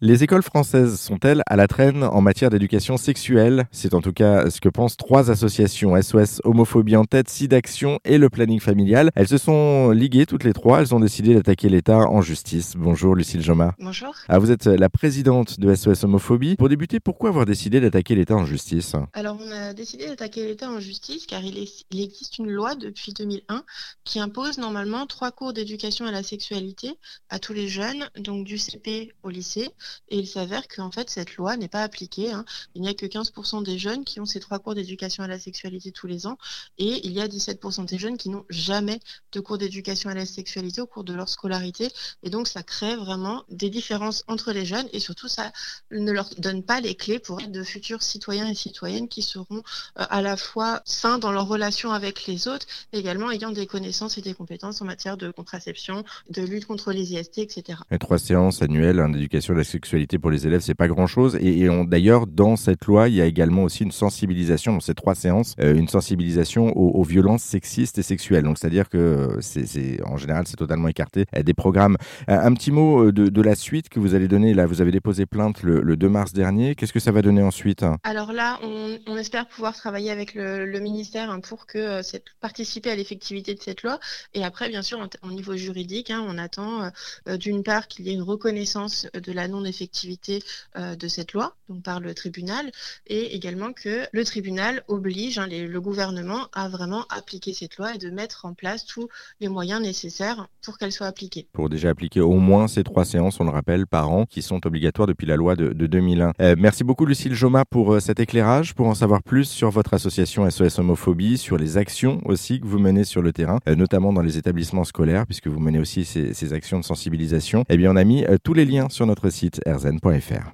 Les écoles françaises sont-elles à la traîne en matière d'éducation sexuelle? C'est en tout cas ce que pensent trois associations, SOS Homophobie en tête, SIDAction et le planning familial. Elles se sont liguées toutes les trois, elles ont décidé d'attaquer l'État en justice. Bonjour Lucille Joma. Bonjour. Ah, vous êtes la présidente de SOS Homophobie. Pour débuter, pourquoi avoir décidé d'attaquer l'État en justice? Alors on a décidé d'attaquer l'État en justice car il, il existe une loi depuis 2001 qui impose normalement trois cours d'éducation à la sexualité à tous les jeunes, donc du CP au lycée. Et il s'avère qu'en fait, cette loi n'est pas appliquée. Hein. Il n'y a que 15% des jeunes qui ont ces trois cours d'éducation à la sexualité tous les ans. Et il y a 17% des jeunes qui n'ont jamais de cours d'éducation à la sexualité au cours de leur scolarité. Et donc, ça crée vraiment des différences entre les jeunes. Et surtout, ça ne leur donne pas les clés pour être de futurs citoyens et citoyennes qui seront euh, à la fois sains dans leur relation avec les autres, également ayant des connaissances et des compétences en matière de contraception, de lutte contre les IST, etc. Les trois séances annuelles hein, d'éducation à la sexualité pour les élèves, c'est pas grand-chose. Et, d'ailleurs, dans cette loi, il y a également aussi une sensibilisation dans ces trois séances, euh, une sensibilisation aux, violences sexistes et sexuelles. Donc, c'est-à-dire que c'est, en général, c'est totalement écarté euh, des programmes. Euh, un, petit mot de, la suite que vous allez donner. Là, vous avez déposé plainte le, 2 mars dernier. Qu'est-ce que ça va donner ensuite? Alors là, on, espère pouvoir travailler avec le, ministère hein, pour que participer à l'effectivité de cette loi. Et après, bien sûr, au niveau juridique, hein, on attend d'une part qu'il y ait une reconnaissance de la non-effectivité euh, de cette loi, donc par le tribunal, et également que le tribunal oblige hein, le gouvernement à vraiment appliquer cette loi et de mettre en place tous les moyens nécessaires pour qu'elle soit appliquée. Pour déjà appliquer au moins ces trois séances, on le rappelle, par an, qui sont obligatoires depuis la loi de, 2001. Euh, merci beaucoup Lucille Joma pour euh, cet éclairage. Pour en savoir plus sur votre association SOS Homophobie, sur les actions aussi que vous menez sur le terrain, notamment dans les établissements scolaires, puisque vous menez aussi ces, ces actions de sensibilisation, eh bien on a mis tous les liens sur notre site zen.fr.